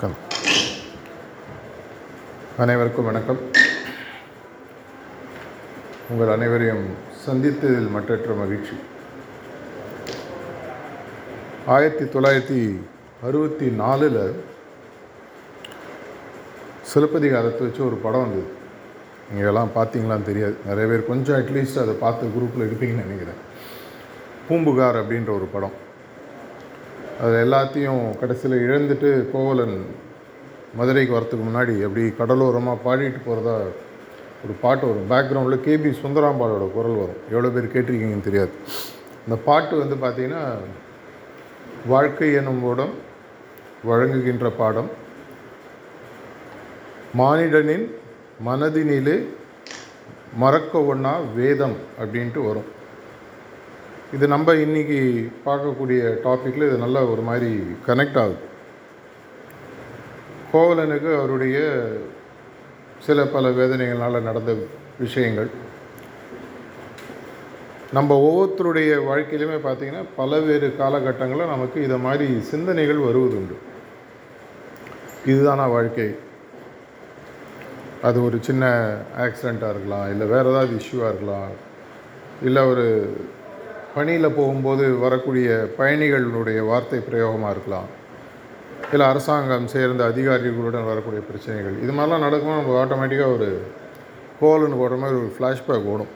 வணக்கம். அனைவருக்கும் வணக்கம். உங்கள் அனைவரையும் சந்தித்ததில் மற்றற்ற மகிழ்ச்சி. ஆயிரத்தி தொள்ளாயிரத்தி அறுபத்தி நாலில் சிலப்பதிகாரத்தை வச்சு ஒரு படம் வந்தது. நீங்கள் எல்லாம் பார்த்தீங்களான்னு தெரியாது. நிறைய பேர் கொஞ்சம் அட்லீஸ்ட் அதை பார்த்து குரூப்பில் இருப்பீங்கன்னு நினைக்கிறேன். பூம்புகார் அப்படின்ற ஒரு படம். அது எல்லாத்தையும் கடைசியில் இழந்துட்டு கோவலன் மதுரைக்கு வரத்துக்கு முன்னாடி அப்படி கடலோரமாக பாடிட்டு போகிறதா ஒரு பாட்டு வரும். பேக்ரவுண்டில் கேபி சுந்தராம்பாலோட குரல் வரும். எவ்வளோ பேர் கேட்டிருக்கீங்கன்னு தெரியாது. இந்த பாட்டு வந்து பார்த்திங்கன்னா வாழ்க்கை எனும் ஓடம் வழங்குகின்ற பாடம் மானிடனின் மனதினிலே மறக்க ஒண்ணா வேதம் அப்படின்ட்டு வரும். இது நம்ம இன்றைக்கி பார்க்கக்கூடிய டாப்பிக்கில் இது நல்ல ஒரு மாதிரி கனெக்ட் ஆகுது. கோவலனுக்கு அவருடைய சில பல வேதனைகளால் நடந்த விஷயங்கள். நம்ம ஒவ்வொருத்தருடைய வாழ்க்கையிலுமே பார்த்திங்கன்னா பலவேறு காலகட்டங்களில் நமக்கு இதை மாதிரி சிந்தனைகள் வருவதுண்டு. இதுதானா வாழ்க்கை? அது ஒரு சின்ன ஆக்சிடெண்ட்டாக இருக்கலாம் இல்லை வேறு ஏதாவது இஷ்யூவாக இருக்கலாம் இல்லை ஒரு பணியில் போகும்போது வரக்கூடிய பயணிகளுடைய வார்த்தை பிரயோகமாக இருக்கலாம். இல்லை அரசாங்கம் சேர்ந்த அதிகாரிகளுடன் வரக்கூடிய பிரச்சனைகள். இது மாதிரிலாம் நடக்கும்போது நம்ம ஆட்டோமேட்டிக்காக ஒரு கோலுன்னு போடுற மாதிரி ஒரு ஃப்ளாஷ்பேக் ஓடும்.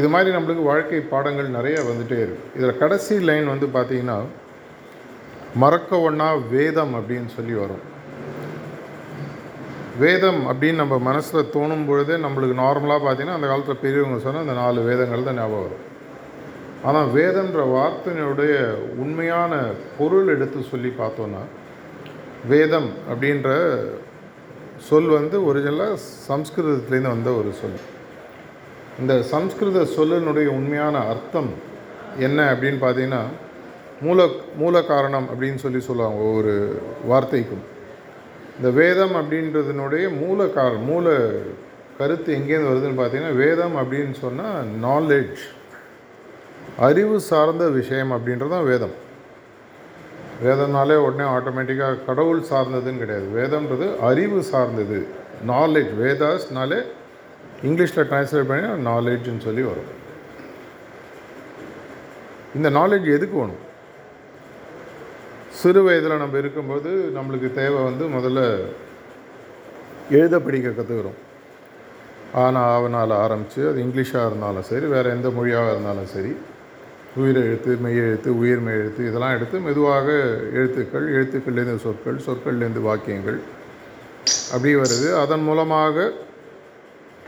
இது மாதிரி நம்மளுக்கு வாழ்க்கை பாடங்கள் நிறைய வந்துகிட்டே இருக்குது இதில் கடைசி லைன் வந்து பார்த்திங்கன்னா மறக்க ஒன்றா வேதம் அப்படின்னு சொல்லி வரும். வேதம் அப்படின்னு நம்ம மனசில் தோணும் பொழுதே நம்மளுக்கு நார்மலாக பார்த்தீங்கன்னா அந்த காலத்தில் பெரியவங்க சொன்னால் அந்த நாலு வேதங்கள் தான் ஞாபகம் வரும். ஆனால் வேதன்ற வார்த்தையினுடைய உண்மையான பொருள் எடுத்து சொல்லி பார்த்தோன்னா வேதம் அப்படின்ற சொல் வந்து ஒரிஜினலாக சம்ஸ்கிருதத்துலேருந்து வந்த ஒரு சொல். இந்த சம்ஸ்கிருத சொல்லினுடைய உண்மையான அர்த்தம் என்ன அப்படின்னு பார்த்தீங்கன்னா மூல மூல காரணம் அப்படின்னு சொல்லி சொல்லுவாங்க ஒவ்வொரு வார்த்தைக்கும். இந்த வேதம் அப்படின்றதுனுடைய மூல காரணம் மூல கருத்து எங்கேருந்து வருதுன்னு பார்த்தீங்கன்னா வேதம் அப்படின்னு சொன்னால் நாலேஜ் அறிவு சார்ந்த விஷயம் அப்படின்றது தான் வேதம். வேதம்னாலே உடனே ஆட்டோமேட்டிக்காக கடவுள் சார்ந்ததுன்னு கிடையாது. வேதம்ன்றது அறிவு சார்ந்தது நாலேஜ் வேதாஸ்னாலே இங்கிலீஷில் ட்ரான்ஸ்லேட் பண்ணி நாலேஜ்னு சொல்லி வரும். இந்த நாலேஜ் எதுக்கு வேணும்? சிறு வயதில் நம்ம இருக்கும்போது நம்மளுக்கு தேவை வந்து முதல்ல எழுத படிக்க கற்றுக்கிறோம் ஆனால் ஆவனால் ஆரம்பித்து அது இங்கிலீஷாக இருந்தாலும் சரி வேறு எந்த மொழியாக இருந்தாலும் சரி உயிரெழுத்து மெய்யெழுத்து உயிர்மெய் எழுத்து இதெல்லாம் எடுத்து மெதுவாக எழுத்துக்கள் எழுத்துக்கள்லேருந்து சொற்கள் சொற்கள்லேருந்து வாக்கியங்கள் அப்படி வருது. அதன் மூலமாக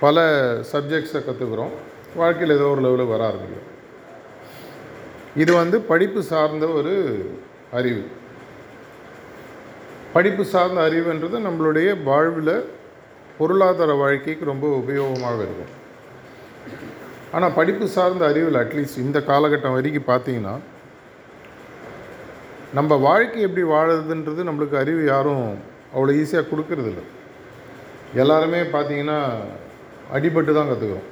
பல சப்ஜெக்ட்ஸை கற்றுக்குறோம் வாழ்க்கையில் ஏதோ ஒரு லெவலில் வர ஆரம்பிக்கும் இது வந்து படிப்பு சார்ந்த ஒரு அறிவு. படிப்பு சார்ந்த அறிவுன்றது நம்மளுடைய வாழ்வில் பொருளாதார வாழ்க்கைக்கு ரொம்ப உபயோகமாக இருக்கும். ஆனால் படிப்பு சார்ந்த அறிவில் அட்லீஸ்ட் இந்த காலகட்டம் வரைக்கும் பார்த்தீங்கன்னா நம்ம வாழ்க்கை எப்படி வாழறதுன்றது நம்மளுக்கு அறிவு யாரும் அவ்வளோ ஈஸியாக கொடுக்கறதில்ல. எல்லாருமே பார்த்தீங்கன்னா அடிபட்டு தான் கற்றுக்குறோம்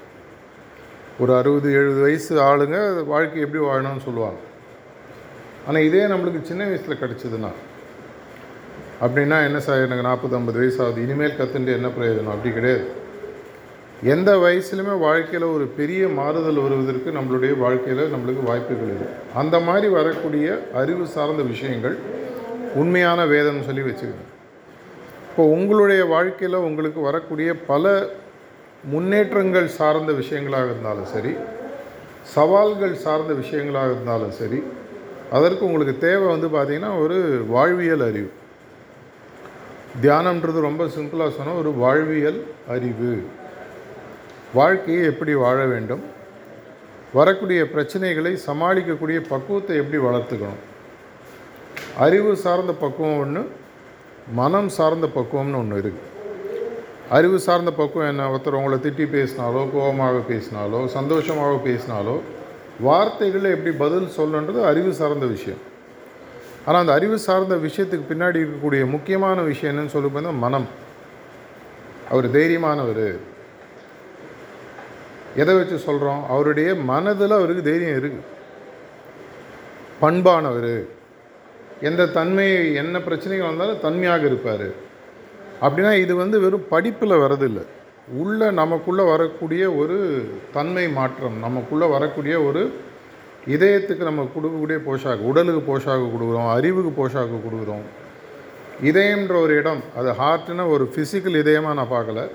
ஒரு அறுபது எழுபது வயசு ஆளுங்க வாழ்க்கை எப்படி வாழணும்னு சொல்லுவாங்க. ஆனால் இதே நம்மளுக்கு சின்ன வயசில் கிடச்சிதுன்னா அப்படின்னா என்ன சார் எனக்கு நாற்பது ஐம்பது வயசு ஆகுது இனிமேல் கற்றுட்டு என்ன பிரயோஜனம்? அப்படி கிடையாது. எந்த வயசுலையுமே வாழ்க்கையில் ஒரு பெரிய மாறுதல் வருவதற்கு நம்மளுடைய வாழ்க்கையில் நம்மளுக்கு வாய்ப்புகள் இருக்குது அந்த மாதிரி வரக்கூடிய அறிவு சார்ந்த விஷயங்கள் உண்மையான வேதம்னு சொல்லி வச்சுக்கணும் இப்போ உங்களுடைய வாழ்க்கையில் உங்களுக்கு வரக்கூடிய பல முன்னேற்றங்கள் சார்ந்த விஷயங்களாக இருந்தாலும் சரி சவால்கள் சார்ந்த விஷயங்களாக இருந்தாலும் சரி அதற்கு உங்களுக்கு தேவை வந்து பார்த்திங்கன்னா ஒரு வாழ்வியல் அறிவு. தியானம்ன்றது ரொம்ப சிம்பிளாக சொன்னால் ஒரு வாழ்வியல் அறிவு. வாழ்க்கையை எப்படி வாழ வேண்டும்? வரக்கூடிய பிரச்சனைகளை சமாளிக்கக்கூடிய பக்குவத்தை எப்படி வளர்த்துக்கணும்? அறிவு சார்ந்த பக்குவம் ஒன்று மனம் சார்ந்த பக்குவம்னு ஒன்று இருக்குது அறிவு சார்ந்த பக்குவம் என்ன? ஒருத்தர் உங்களை திட்டி பேசினாலோ கோபமாக பேசினாலோ சந்தோஷமாக பேசினாலோ வார்த்தைகளில் எப்படி பதில் சொல்லணுன்றது அறிவு சார்ந்த விஷயம். ஆனால் அந்த அறிவு சார்ந்த விஷயத்துக்கு பின்னாடி இருக்கக்கூடிய முக்கியமான விஷயம் என்னன்னு சொல்லி பார்த்தா மனம். அவர் தைரியமானவர். எதை வச்சு சொல்கிறோம் அவருடைய மனதில் அவருக்கு தைரியம் இருக்குது பண்பானவர். எந்த தன்மை என்ன பிரச்சனைகள் வந்தாலும் தன்மையாக இருப்பார். அப்படின்னா இது வந்து வெறும் படிப்பில் வரதில்லை உள்ள நமக்குள்ளே வரக்கூடிய ஒரு தன்மை மாற்றம் நமக்குள்ளே வரக்கூடிய ஒரு இதயத்துக்கு நம்ம கொடுக்கக்கூடிய போஷாக்கு உடலுக்கு போஷாக்கு கொடுக்குறோம் அறிவுக்கு போஷாக்கு கொடுக்குறோம். இதயம்ன்ற ஒரு இடம் அது ஹார்ட்னா ஒரு ஃபிசிக்கல் இதயமாக நான் பார்க்கல.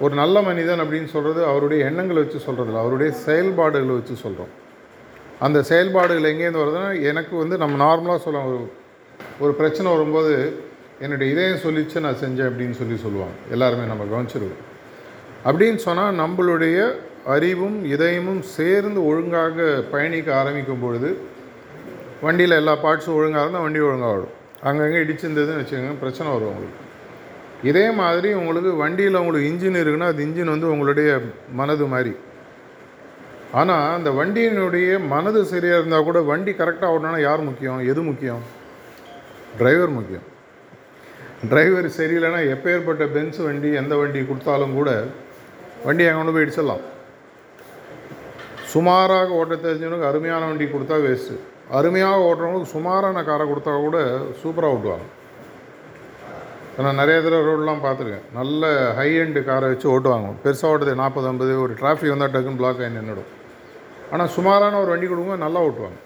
ஒரு நல்ல மனிதன் அப்படின்னு சொல்கிறது அவருடைய எண்ணங்களை வச்சு சொல்கிறதில்ல அவருடைய செயல்பாடுகளை வச்சு சொல்கிறோம் அந்த செயல்பாடுகள் எங்கேருந்து வருதுன்னா எனக்கு வந்து நம்ம நார்மலாக சொல்ல ஒரு ஒரு பிரச்சனை வரும்போது என்னுடைய இதயம் சொல்லிச்சு நான் செஞ்சேன் அப்படின்னு சொல்லி சொல்லுவாங்க. எல்லாருமே நம்ம கவனிச்சிருவோம். அப்படின்னு சொன்னால் நம்மளுடைய அறிவும் இதயமும் சேர்ந்து ஒழுங்காக பயணிக்க ஆரம்பிக்கும் பொழுது வண்டியில் எல்லா பார்ட்ஸும் ஒழுங்காக இருந்தால் வண்டி ஒழுங்காக ஓடும். அங்கங்கே இடிச்சிருந்ததுன்னு வச்சுக்கோங்க பிரச்சனை வரும் உங்களுக்கு. இதே மாதிரி உங்களுக்கு வண்டியில் உங்களுக்கு இன்ஜின் இருக்குன்னா அது இன்ஜின் வந்து உங்களுடைய மனது மாதிரி. ஆனால் அந்த வண்டியினுடைய மனது சரியாக இருந்தால் கூட வண்டி கரெக்டாக ஓடணும்னா யார் முக்கியம்? எது முக்கியம்? டிரைவர் முக்கியம். டிரைவர் சரியில்லைன்னா எப்பேற்பட்ட பென்ஸ் வண்டி எந்த வண்டி கொடுத்தாலும் கூட வண்டி அங்கே கொண்டு போய் இடிச்சிடலாம். சுமாராக ஓட்ட தெரிஞ்சவனுக்கு அருமையான வண்டி கொடுத்தா வேஸ்ட்டு அருமையாக ஓட்டுறவங்களுக்கு சுமாரான காரை கொடுத்தா கூட சூப்பராக ஓட்டுவாங்க. நான் நிறைய தடவை ரோடெலாம் பார்த்துருக்கேன். நல்ல ஹை எண்டு காரை வச்சு ஓட்டுவாங்க. பெருசாக ஓட்டுறது நாற்பது ஐம்பது ஒரு டிராஃபிக் வந்தால் டக்குன்னு பிளாக் ஆகி நின்றுடும். ஆனால் சுமாரான ஒரு வண்டி கொடுங்க நல்லா ஓட்டுவாங்க.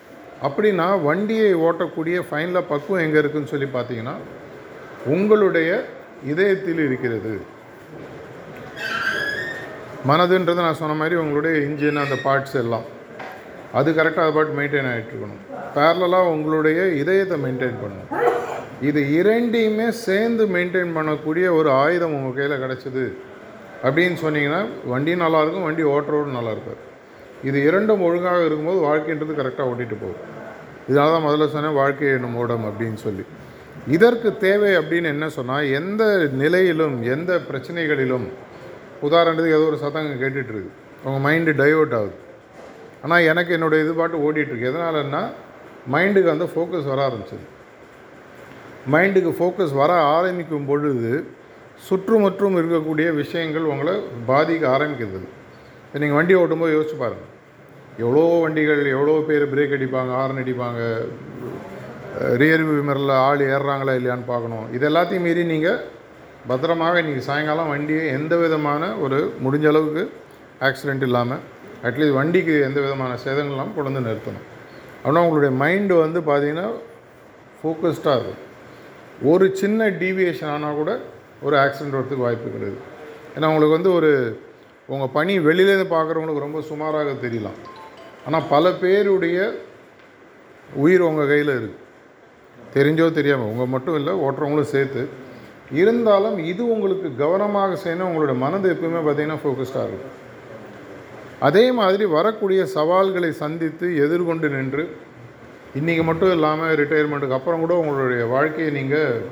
அப்படின்னா வண்டியை ஓட்டக்கூடிய ஃபைனில் பக்குவம் எங்கே இருக்குதுன்னு சொல்லி பார்த்தீங்கன்னா உங்களுடைய இதயத்தில் இருக்கிறது. மனதுன்றது நான் சொன்ன மாதிரி உங்களுடைய இன்ஜின் அந்த பார்ட்ஸ் எல்லாம். அது கரெக்டாக அது பாட்டு மெயின்டைன் ஆகிட்டு இருக்கணும். பேரலாக உங்களுடைய இதயத்தை மெயின்டைன் பண்ணணும். இது இரண்டையுமே சேர்ந்து மெயின்டைன் பண்ணக்கூடிய ஒரு ஆயுதம் உங்கள் கையில் கிடச்சிது. அப்படின்னு சொன்னீங்கன்னா வண்டி நல்லாயிருக்கும் வண்டி ஓட்டுறோடு நல்லா இருப்பார். இது இரண்டும் ஒழுங்காக இருக்கும்போது வாழ்க்கைன்றது கரெக்டாக ஓட்டிகிட்டு போகும். இதனால தான் முதல்ல சொன்னேன் வாழ்க்கை என்னும் ஓடம் அப்படின்னு சொல்லி. இதற்கு தேவை அப்படின்னு என்ன சொன்னால் எந்த நிலையிலும் எந்த பிரச்சனைகளிலும் உதாரணத்துக்கு ஏதோ ஒரு சத்தம் கேட்டுட்ருக்கு உங்கள் மைண்டு டைவர்ட் ஆகுது. ஆனால் எனக்கு என்னுடைய இது பாட்டு ஓடிட்டுருக்கு. எதனாலன்னா மைண்டுக்கு அந்த ஃபோக்கஸ் வர ஆரம்பிச்சது. மைண்டுக்கு ஃபோக்கஸ் வர ஆரம்பிக்கும் பொழுது சுற்றுமுற்றும் இருக்கக்கூடிய விஷயங்கள் உங்களை பாதிக்க ஆரம்பிக்கிறது. இப்போ நீங்கள் வண்டி ஓட்டும்போது யோசிச்சு பாருங்கள் எவ்வளோ வண்டிகள் எவ்வளோ பேர் பிரேக் அடிப்பாங்க ஹார்ன் அடிப்பாங்க ரியர் மிரரில் ஆள் ஏறுறாங்களா இல்லையான்னு பார்க்கணும். இது எல்லாத்தையும் மீறி நீங்கள் பத்திரமாக இன்றைக்கி சாயங்காலம் வண்டியை எந்த விதமான ஒரு முடிஞ்ச அளவுக்கு ஆக்சிடெண்ட் இல்லாமல் அட்லீஸ்ட் வண்டிக்கு எந்த விதமான சேதங்கள் இல்லாமல் கொண்டு வந்து நிறுத்தணும். ஆனால் உங்களுடைய மைண்டு வந்து பார்த்திங்கன்னா ஃபோக்கஸ்டாக இருக்கும். ஒரு சின்ன டீவியேஷன் ஆனால் கூட ஒரு ஆக்சிடெண்ட் வரதுக்கு வாய்ப்பு கிடையாது. ஏன்னா உங்களுக்கு வந்து ஒரு உங்கள் பணி வெளியிலேருந்து பார்க்குறவங்களுக்கு ரொம்ப சுமாராக தெரியலாம். ஆனால் பல பேருடைய உயிர் உங்கள் கையில் இருக்குது தெரிஞ்சோ தெரியாமல் உங்கள் மட்டும் இல்லை ஓட்டுறவங்களும் சேர்த்து இருந்தாலும் இது உங்களுக்கு கவனமாக செய்யணும். உங்களோட மனது எப்பவுமே பார்த்திங்கன்னா ஃபோக்கஸ்டாக இருக்கும். அதே மாதிரி வரக்கூடிய சவால்களை சந்தித்து எதிர்கொண்டு நின்று இன்றைக்கி மட்டும் இல்லாமல் ரிட்டையர்மெண்ட்டுக்கு அப்புறம் கூட உங்களுடைய வாழ்க்கையை நீங்கள்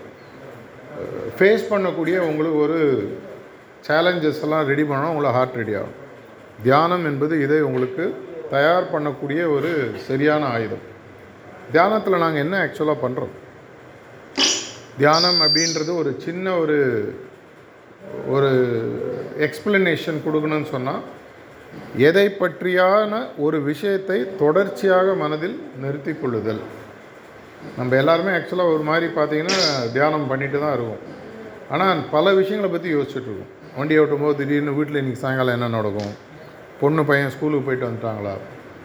ஃபேஸ் பண்ணக்கூடிய உங்களுக்கு ஒரு சேலஞ்சஸ் எல்லாம் ரெடி பண்ணால் உங்களை ஹார்ட் ரெடி ஆகும். தியானம் என்பது இதை உங்களுக்கு தயார் பண்ணக்கூடிய ஒரு சரியான ஆயுதம். தியானத்தில் நாங்கள் என்ன ஆக்சுவலாக பண்ணுறோம் தியானம் அப்படின்றது ஒரு சின்ன ஒரு ஒரு எக்ஸ்பிளனேஷன் கொடுக்கணும்னு சொன்னால் எதை பற்றியான ஒரு விஷயத்தை தொடர்ச்சியாக மனதில் நிறுத்தி கொள்ளுதல். நம்ம எல்லாருமே ஆக்சுவலாக ஒரு மாதிரி பார்த்தீங்கன்னா தியானம் பண்ணிட்டு தான் இருக்கும் ஆனால் பல விஷயங்களை பற்றி யோசிச்சுட்ருக்கோம் வண்டி ஓட்டும் போது திடீர்னு வீட்டில் இன்றைக்கி சாயங்காலம் என்ன நடக்கும்? பொண்ணு பையன் ஸ்கூலுக்கு போயிட்டு வந்துட்டாங்களா?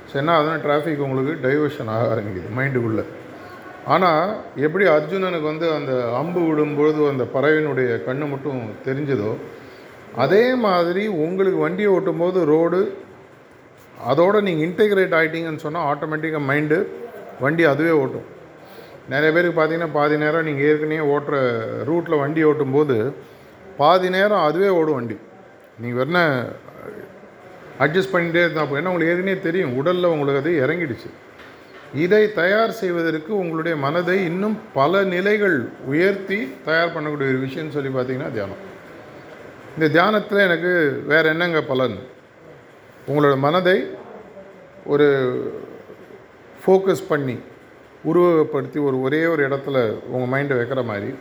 ஸோ என்ன அதனால் டிராஃபிக் உங்களுக்கு டைவர்ஷன் ஆக ஆரம்பிக்குது மைண்டுக்குள்ளே ஆனால் எப்படி அர்ஜுனனுக்கு வந்து அந்த அம்பு விடும்பொழுது அந்த பறவையினுடைய கண்ணு மட்டும் தெரிஞ்சதோ அதே மாதிரி உங்களுக்கு வண்டியை ஓட்டும் போது ரோடு அதோடு நீங்கள் இன்டெகிரேட் ஆகிட்டீங்கன்னு சொன்னால் ஆட்டோமேட்டிக்காக மைண்டு வண்டி அதுவே ஓட்டும். நிறைய பேருக்கு பார்த்தீங்கன்னா பாதி நேரம் நீங்கள் ஏற்கனவே ஓட்டுற ரூட்டில் வண்டி ஓட்டும்போது பாதி நேரம் அதுவே ஓடும் வண்டி. நீங்கள் வேணா அட்ஜஸ்ட் பண்ணிகிட்டே இருந்தால் ஏன்னா உங்களுக்கு ஏற்கனவே தெரியும் உடலில் உங்களுக்கு அது இறங்கிடுச்சு. இதை தயார் செய்வதற்கு உங்களுடைய மனதை இன்னும் பல நிலைகள் உயர்த்தி தயார் பண்ணக்கூடிய ஒரு விஷயம்னு சொல்லி பார்த்தீங்கன்னா தியானம். இந்த தியானத்தில் எனக்கு வேறு என்னங்க பலன்? உங்களோட மனதை ஒரு ஃபோக்கஸ் பண்ணி உருவகப்படுத்தி ஒரு ஒரே ஒரு இடத்துல உங்கள் மைண்டை வைக்கிற மாதிரி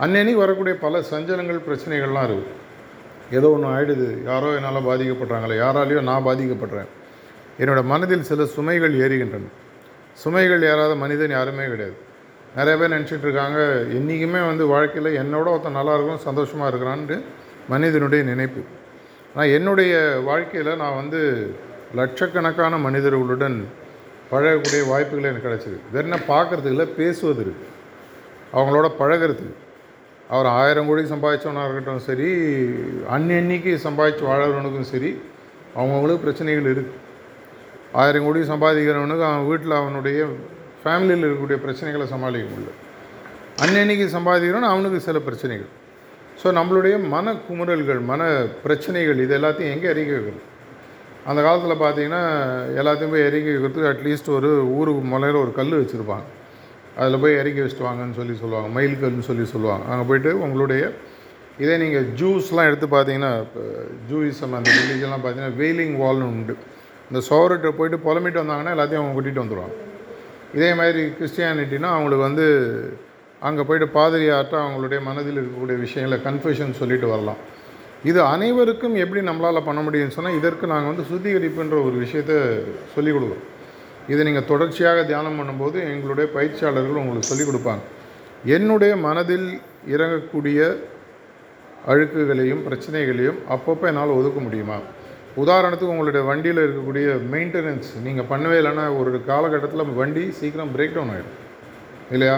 அன்னன்னைக்கு வரக்கூடிய பல சஞ்சலங்கள் பிரச்சனைகள்லாம் இருக்குது. ஏதோ ஒன்று ஆயிடுது. யாரோ என்னால் பாதிக்கப்படுறாங்களே. யாராலேயோ நான் பாதிக்கப்படுறேன். என்னோடய மனதில் சில சுமைகள் ஏறுகின்றன. சுமைகள் ஏறாத மனிதன் யாருமே கிடையாது. நிறைய பேர் நினச்சிட்டு இருக்காங்க என்றைக்குமே வந்து வாழ்க்கையில் என்னோட ஒருத்தன் நல்லா இருக்கும் சந்தோஷமாக இருக்கிறான்ட்டு மனிதனுடைய நினைப்பு. ஆனால் என்னுடைய வாழ்க்கையில் நான் வந்து லட்சக்கணக்கான மனிதர்களுடன் பழகக்கூடிய வாய்ப்புகள் எனக்கு கிடச்சிது. வெறும் பார்க்குறதுக்கு இல்லை பேசுவது இருக்குது அவங்களோட பழகிறதுக்கு. அவர் ஆயிரம் கோடி சம்பாதிச்சவனாக இருக்கட்டும் சரி அன்னன்னைக்கு சம்பாதிச்சு வாழறவனுக்கும் சரி அவங்கவுங்களுக்கு பிரச்சனைகள் இருக்குது ஆயிரம் கோடி சம்பாதிக்கிறவனுக்கு அவன் வீட்டில் அவனுடைய ஃபேமிலியில் இருக்கக்கூடிய பிரச்சனைகளை சமாளிக்க முடியல. அன்னன்னைக்கு சம்பாதிக்கிறவன் அவனுக்கு சில பிரச்சனைகள். ஸோ நம்மளுடைய மன குமுறல்கள் மன பிரச்சனைகள் இது எல்லாத்தையும் எங்கே இறக்கி வைக்கிறது அந்த காலத்தில் பார்த்தீங்கன்னா எல்லாத்தையும் போய் இறக்கி வைக்கிறதுக்கு அட்லீஸ்ட் ஒரு ஊருக்கு முலையில் ஒரு கல் வச்சுருப்பாங்க. அதில் போய் இறக்கி வச்சுட்டு வாங்கன்னு சொல்லி சொல்லுவாங்க. மயில் கல்னு சொல்லி சொல்லுவாங்க. அங்கே போயிட்டு உங்களுடைய இதே நீங்கள் ஜூஸ்லாம் எடுத்து பார்த்தீங்கன்னா இப்போ ஜூயிசம் அந்த ரிலீஜன்லாம் பார்த்தீங்கன்னா வெயிலிங் வால்னு உண்டு. இந்த சோரட்டை போயிட்டு புலம்பிட்டு வந்தாங்கன்னா எல்லாத்தையும் அவங்க கூட்டிகிட்டு வந்துடுவாங்க இதே மாதிரி கிறிஸ்டியானிட்டினா அவங்களுக்கு வந்து அங்கே போயிட்டு பாதிரியார்ட்ட அவங்களுடைய மனதில் இருக்கக்கூடிய விஷயங்களை கன்ஃபியூஷன் சொல்லிட்டு வரலாம். இது அனைவருக்கும் எப்படி நம்மளால் பண்ண முடியும்னு சொன்னால் இதற்கு நாங்கள் வந்து சுத்திகரிப்புன்ற ஒரு விஷயத்தை சொல்லிக் கொடுக்குறோம். இதை நீங்கள் தொடர்ச்சியாக தியானம் பண்ணும்போது எங்களுடைய பயிற்சியாளர்கள் உங்களுக்கு சொல்லிக் கொடுப்பாங்க. என்னுடைய மனதில் இறங்கக்கூடிய அழுக்குகளையும் பிரச்சனைகளையும் அப்பப்போ என்னால் ஒதுக்க முடியுமா? உதாரணத்துக்கு உங்களுடைய வண்டியில் இருக்கக்கூடிய மெயின்டெனன்ஸ் நீங்கள் பண்ணவே இல்லைன்னா ஒரு காலகட்டத்தில் வண்டி சீக்கிரம் பிரேக் டவுன் ஆகிடும் இல்லையா?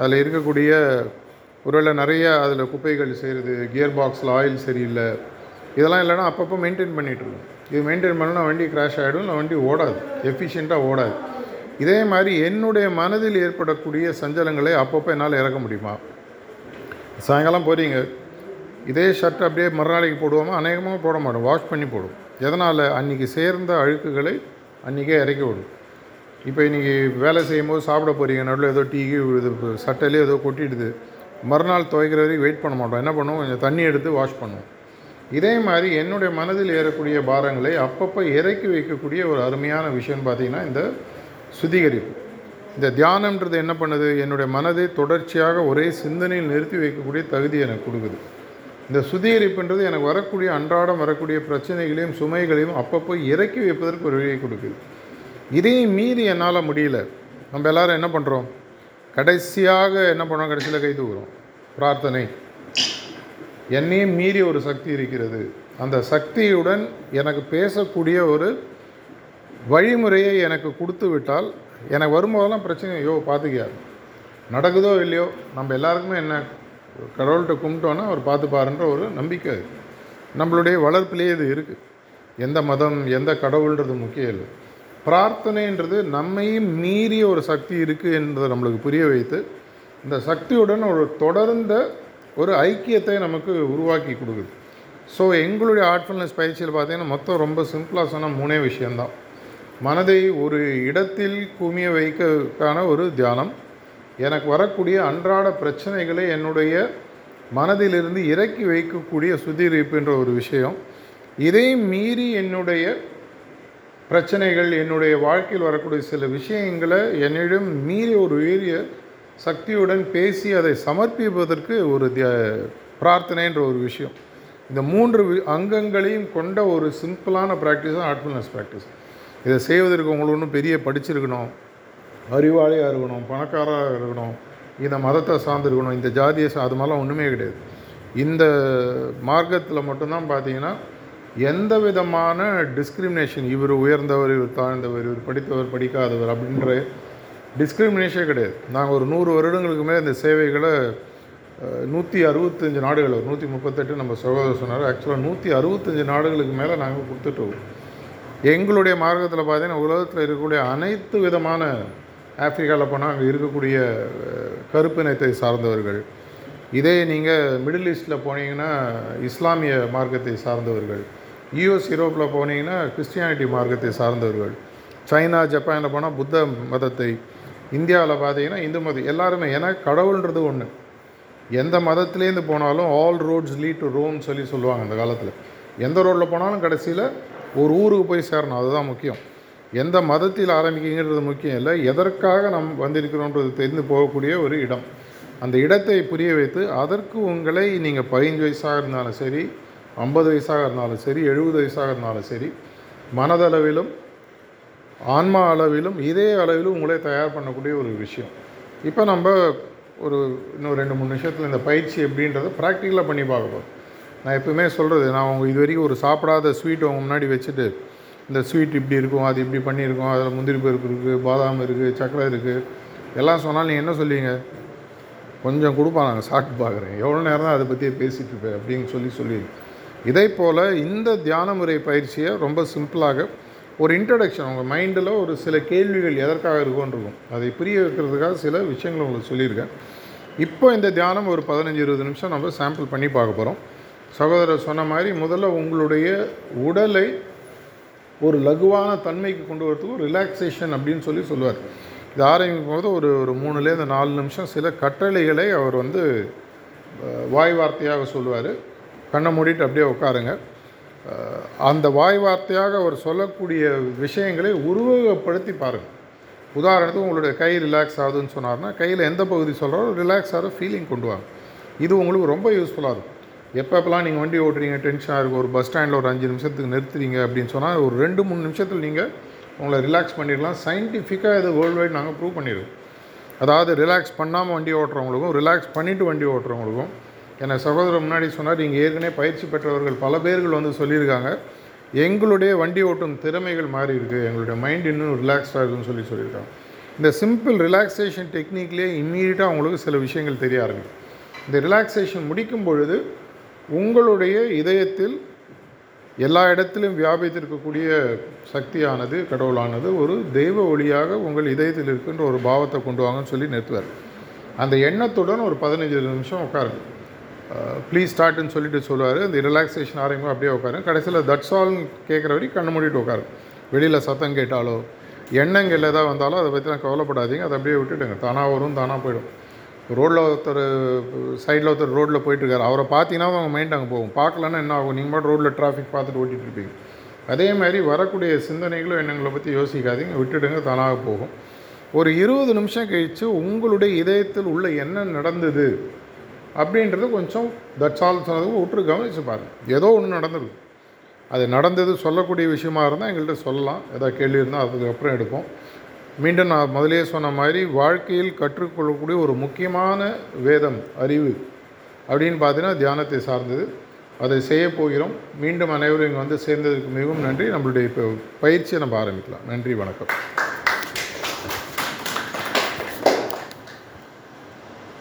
அதில் இருக்கக்கூடிய ஒருவேளை நிறைய அதில் குப்பைகள் செய்கிறது கியர் பாக்ஸில் ஆயில் சரியில்லை இதெல்லாம் இல்லைனா அப்பப்போ மெயின்டைன் பண்ணிகிட்ருக்கோம் இது மெயின்டைன் பண்ணால் வண்டி கிராஷ் ஆகிடும் இல்லை வண்டி ஓடாது எஃபிஷியண்ட்டாக ஓடாது. இதே மாதிரி என்னுடைய மனதில் ஏற்படக்கூடிய சஞ்சலங்களை அப்பப்போ என்னால் இறக்க முடியுமா? சாயங்காலம் போகிறீங்க இதே ஷர்ட் அப்படியே மறுநாளைக்கு போடுவோமா? அநேகமாக போட மாட்டோம் வாஷ் பண்ணி போடுவோம். எதனால் அன்றைக்கி சேர்ந்த அழுக்குகளை அன்றைக்கே இறக்கி விடும் இப்போ இன்றைக்கி வேலை செய்யும் போது சாப்பிட போகிறீங்க நடுவில் ஏதோ டீ இது சட்டையிலே ஏதோ கொட்டிடுது. மறுநாள் துவைக்கிற வரைக்கும் வெயிட் பண்ண மாட்டோம். என்ன பண்ணுவோம்? கொஞ்சம் தண்ணி எடுத்து வாஷ் பண்ணுவோம். இதே மாதிரி என்னுடைய மனதில் ஏறக்கூடிய பாரங்களை அப்பப்போ இறக்கி வைக்கக்கூடிய ஒரு அருமையான விஷயம்னு பார்த்தீங்கன்னா இந்த சுத்திகரிப்பு. இந்த தியானம்ன்றது என்ன பண்ணுது? என்னுடைய மனதை தொடர்ச்சியாக ஒரே சிந்தனையில் நிறுத்தி வைக்கக்கூடிய தகுதி எனக்கு கொடுக்குது. இந்த சுத்திகரிப்புன்றது எனக்கு வரக்கூடிய அன்றாடம் வரக்கூடிய பிரச்சனைகளையும் சுமைகளையும் அப்பப்போ இறக்கி வைப்பதற்கு ஒரு வழியை கொடுக்குது. இதையும் மீறி என்னால் முடியல. நம்ம எல்லாரும் என்ன பண்ணுறோம் கடைசியாக என்ன பண்ணுறோம் கடைசியில் கை தூக்குறோம். பிரார்த்தனை. என்னையும் மீறி ஒரு சக்தி இருக்கிறது. அந்த சக்தியுடன் எனக்கு பேசக்கூடிய ஒரு வழிமுறையை எனக்கு கொடுத்து விட்டால் எனக்கு வரும்போதெல்லாம் பிரச்சனை ஐயோ பார்த்துக்கியா? நடக்குதோ இல்லையோ? நம்ம எல்லாருக்குமே என்ன கடவுள்கிட்ட கும்பிட்டோன்னா அவர் பார்த்துப்பாருன்ற ஒரு நம்பிக்கை அது. நம்மளுடைய வளர்ப்பிலேயே இது இருக்குது எந்த மதம் எந்த கடவுள்ன்றது முக்கியம் இல்லை. பிரார்த்தனைன்றது நம்மையும் மீறிய ஒரு சக்தி இருக்குது என்றதை நம்மளுக்கு புரிய வைத்து இந்த சக்தியுடன் ஒரு தொடர்ந்த ஒரு ஐக்கியத்தை நமக்கு உருவாக்கி கொடுக்குது. ஸோ எங்களுடைய ஆர்ட்ஃபுல்னஸ் பயிற்சியில் பார்த்தீங்கன்னா மொத்தம் ரொம்ப சிம்பிளாக சொன்னால் மூணே விஷயந்தான் மனதை ஒரு இடத்தில் குமிய வைக்கக்கான ஒரு தியானம் எனக்கு வரக்கூடிய அன்றாட பிரச்சனைகளை என்னுடைய மனதிலிருந்து இறக்கி வைக்கக்கூடிய சுத்திகரிப்புன்ற ஒரு விஷயம். இதை மீறி என்னுடைய பிரச்சனைகள் என்னுடைய வாழ்க்கையில் வரக்கூடிய சில விஷயங்களை என்னிடம் மீறி ஒரு உயரிய சக்தியுடன் பேசி அதை சமர்ப்பிப்பதற்கு ஒரு திய பிரார்த்தனைன்ற ஒரு விஷயம். இந்த மூன்று அங்கங்களையும் கொண்ட ஒரு சிம்பிளான ப்ராக்டிஸ் தான் ஆட்ஃபுல்னஸ் ப்ராக்டிஸ் இதை செய்வதற்கு உங்களுக்கு ஒன்றும் பெரிய படிச்சிருக்கணும். அறிவாளியாக இருக்கணும் பணக்காரராக இருக்கணும் இந்த மதத்தை சார்ந்திருக்கணும் இந்த ஜாதியை சா அது மாதிரிலாம் ஒன்றுமே கிடையாது. இந்த மார்க்கத்தில் மட்டும்தான் பார்த்தீங்கன்னா எந்த விதமான டிஸ்கிரிமினேஷன் இவர் உயர்ந்தவர் இவர் தாழ்ந்தவர் இவர் படித்தவர் படிக்காதவர் அப்படின்ற டிஸ்கிரிமினேஷனே கிடையாது. நாங்கள் ஒரு நூறு வருடங்களுக்கு மேலே இந்த சேவைகளை நூற்றி அறுபத்தஞ்சு நாடுகள் நூற்றி முப்பத்தெட்டு நம்ம சகோதரர் சொன்னார். ஆக்சுவலாக நூற்றி அறுபத்தஞ்சு நாடுகளுக்கு மேலே நாங்கள் கொடுத்துட்டு எங்களுடைய மார்க்கத்தில் பார்த்தீங்கன்னா உலகத்தில் இருக்கக்கூடிய அனைத்து விதமான ஆப்பிரிக்காவில் போனால் அங்கே இருக்கக்கூடிய கருப்பு இனத்தை சார்ந்தவர்கள். இதே நீங்கள் மிடில் ஈஸ்டில் போனீங்கன்னா இஸ்லாமிய மார்க்கத்தை சார்ந்தவர்கள். யூஎஸ் யூரோப்பில் போனீங்கன்னா கிறிஸ்டியானிட்டி மார்க்கத்தை சார்ந்தவர்கள். சைனா ஜப்பானில் போனால் புத்த மதத்தை. இந்தியாவில் பார்த்தீங்கன்னா இந்து மதம் எல்லாருமே ஏன்னா கடவுள்ன்றது ஒன்று எந்த மதத்துலேருந்து போனாலும் ஆல் ரோட்ஸ் லீட் டு ரோம்னு சொல்லி சொல்லுவாங்க அந்த காலத்தில். எந்த ரோட்டில் போனாலும் கடைசியில் ஒரு ஊருக்கு போய் சேரணும். அதுதான் முக்கியம். எந்த மதத்தில் ஆரம்பிக்கிங்கிறது முக்கியம் இல்லை. எதற்காக நாம் வந்திருக்கிறோன்றது தெரிந்து போகக்கூடிய ஒரு இடம். அந்த இடத்தை புரிய வைத்து அதற்கு உங்களை நீங்கள் பதினஞ்சு வயசாக இருந்தாலும் சரி ஐம்பது வயசாக இருந்தாலும் சரி எழுபது வயசாக இருந்தாலும் சரி மனதளவிலும் ஆன்மா அளவிலும் இதே அளவிலும் உங்களே தயார் பண்ணக்கூடிய ஒரு விஷயம். இப்போ நம்ம ஒரு இன்னும் ரெண்டு மூணு நிமிஷத்தில் இந்த பயிற்சி எப்படின்றத ப்ராக்டிக்கலாக பண்ணி பார்க்க போகிறோம் நான் எப்பவுமே சொல்கிறது நான் உங்கள் இது வரைக்கும் ஒரு சாப்பிடாத ஸ்வீட் உங்கள் முன்னாடி வச்சுட்டு இந்த ஸ்வீட் இப்படி இருக்கும் அது இப்படி பண்ணியிருக்கோம் அதில் முந்திரி பருப்பு இருக்குது பாதாம் இருக்குது சக்கரை இருக்குது எல்லாம் சொன்னால் நீங்கள் என்ன சொல்லுவீங்க? கொஞ்சம் கொடுப்பா நாங்கள் சாப்பிட்டு பார்க்குறேன். எவ்வளோ நேரம் தான் அதை பற்றியே பேசிகிட்டு இருப்பேன் அப்படின்னு சொல்லி சொல்லி இதே போல் இந்த தியான முறை பயிற்சியை ரொம்ப சிம்பிளாக ஒரு இன்ட்ரடக்ஷன் உங்கள் மைண்டில் ஒரு சில கேள்விகள் எதற்காக இருக்கும்னு இருக்கும். அதை புரிய வைக்கிறதுக்காக சில விஷயங்கள் உங்களுக்கு சொல்லியிருக்கேன். இப்போ இந்த தியானம் ஒரு பதினஞ்சு இருபது நிமிஷம் நம்ம சாம்பிள் பண்ணி பார்க்க போகிறோம் சகோதரர் சொன்ன மாதிரி முதல்ல உங்களுடைய உடலை ஒரு லகுவான தன்மைக்கு கொண்டு வரதுக்கு ஒரு ரிலாக்ஸேஷன் அப்படின்னு சொல்லி சொல்லுவார். இது ஆரம்பிக்கும் போது ஒரு ஒரு மூணுலேருந்து நாலு நிமிஷம் சில கட்டளைகளை அவர் வந்து வாய் வார்த்தையாக சொல்லுவார். கண்ணை மூடிட்டு அப்படியே உட்காருங்க. அந்த வாய் வார்த்தையாக அவர் சொல்லக்கூடிய விஷயங்களை உருவகப்படுத்தி பாருங்கள் உதாரணத்துக்கு உங்களுடைய கை ரிலாக்ஸ் ஆகுதுன்னு சொன்னார்னா கையில் எந்த பகுதி சொல்கிறாரோ ரிலாக்ஸ் ஆகிற ஃபீலிங் கொண்டு வாங்க. இது உங்களுக்கு ரொம்ப யூஸ்ஃபுல்லாக இருக்கும். எப்பப்பெல்லாம் நீங்கள் வண்டி ஓட்டுறீங்க டென்ஷனாக இருக்கும் ஒரு பஸ் ஸ்டாண்டில் ஒரு அஞ்சு நிமிஷத்துக்கு நிறுத்துறீங்க அப்படின்னு சொன்னால் ஒரு ரெண்டு மூணு நிமிஷத்தில் நீங்கள் உங்களை ரிலாக்ஸ் பண்ணிடலாம். சயின்டிஃபிக்காக இது வேர்ல்டு வைட் நாங்கள் ப்ரூவ் பண்ணிடுவோம் அதாவது ரிலாக்ஸ் பண்ணாமல் வண்டி ஓட்டுறவங்களுக்கும் ரிலாக்ஸ் பண்ணிவிட்டு வண்டி ஓட்டுறவங்களுக்கும் என்னை சகோதரர் முன்னாடி சொன்னார் நீங்கள் ஏற்கனவே பயிற்சி பெற்றவர்கள் பல பேர்கள் வந்து சொல்லியிருக்காங்க எங்களுடைய வண்டி ஓட்டும் திறமைகள் மாறி இருக்குது எங்களுடைய மைண்ட் இன்னும் ரிலாக்ஸ்டாக இருக்குன்னு சொல்லி சொல்லியிருக்காங்க. இந்த சிம்பிள் ரிலாக்ஸேஷன் டெக்னிக்லேயே இம்மீடியட்டாக அவங்களுக்கு சில விஷயங்கள் தெரிய ஆரம்பிக்கும். இந்த ரிலாக்ஸேஷன் முடிக்கும் பொழுது உங்களுடைய இதயத்தில் எல்லா இடத்திலும் வியாபித்திருக்கக்கூடிய சக்தியானது கடவுளானது ஒரு தெய்வ ஒளியாக உங்கள் இதயத்தில் இருக்கின்ற ஒரு பாவத்தை கொண்டு வாங்கன்னு சொல்லி நிறுத்துவார். அந்த எண்ணத்துடன் ஒரு பதினஞ்சு நிமிஷம் உட்காருங்க. ப்ளீஸ் ஸ்டார்ட்னு சொல்லிட்டு சொல்லுவார். அந்த ரிலாக்ஸேஷன் ஆரம்பிக்கும் அப்படியே உட்காரு கடைசியில் தட்ஸ் ஆல்னு கேட்குற வரைக்கும் கண்ணு மூடிட்டு உட்காரு வெளியில் சத்தம் கேட்டாலோ எண்ணங்கள் எதாவது வந்தாலும் அதை பற்றிலாம் கவலைப்படாதீங்க. அதை அப்படியே விட்டுடுங்க. தானாக வரும் தானாக போயிடும். ரோட்டில் ஒருத்தர் சைடில் ஒருத்தர் ரோட்டில் போயிட்டுருக்காரு. அவரை பார்த்தீங்கன்னா அவங்க மைண்ட் அங்கே போகும். பார்க்கலன்னா என்ன ஆகும்? நீங்கள் மட்டும் ரோட்டில் டிராஃபிக் பார்த்துட்டு ஓட்டிகிட்டு இருப்பீங்க அதே மாதிரி வரக்கூடிய சிந்தனைகளும் எண்ணங்களை பற்றி யோசிக்காதீங்க. விட்டுடுங்க தானாக போகும். ஒரு இருபது நிமிஷம் கழித்து உங்களுடைய இதயத்தில் உள்ள என்ன நடந்தது அப்படின்றது கொஞ்சம் தட்ஸ் ஆல் சொன்னதுக்கு விட்டுரு கவனித்து பாருங்கள் ஏதோ ஒன்று நடந்தது அது நடந்தது சொல்லக்கூடிய விஷயமா இருந்தால் எங்கள்கிட்ட சொல்லலாம். ஏதாவது கேள்வி இருந்தால் அதுக்கப்புறம் எடுப்போம். மீண்டும் நான் முதலே சொன்ன மாதிரி வாழ்க்கையில் கற்றுக்கொள்ளக்கூடிய ஒரு முக்கியமான வேதம் அறிவு அப்படின்னு பார்த்தீங்கன்னா தியானத்தை சார்ந்தது. அதை செய்ய போகிறோம். மீண்டும் அனைவரும் இங்கே வந்து சேர்ந்ததுக்கு மிகவும் நன்றி. நம்மளுடைய இப்போ பயிற்சியை நம்ம ஆரம்பிக்கலாம். நன்றி வணக்கம்.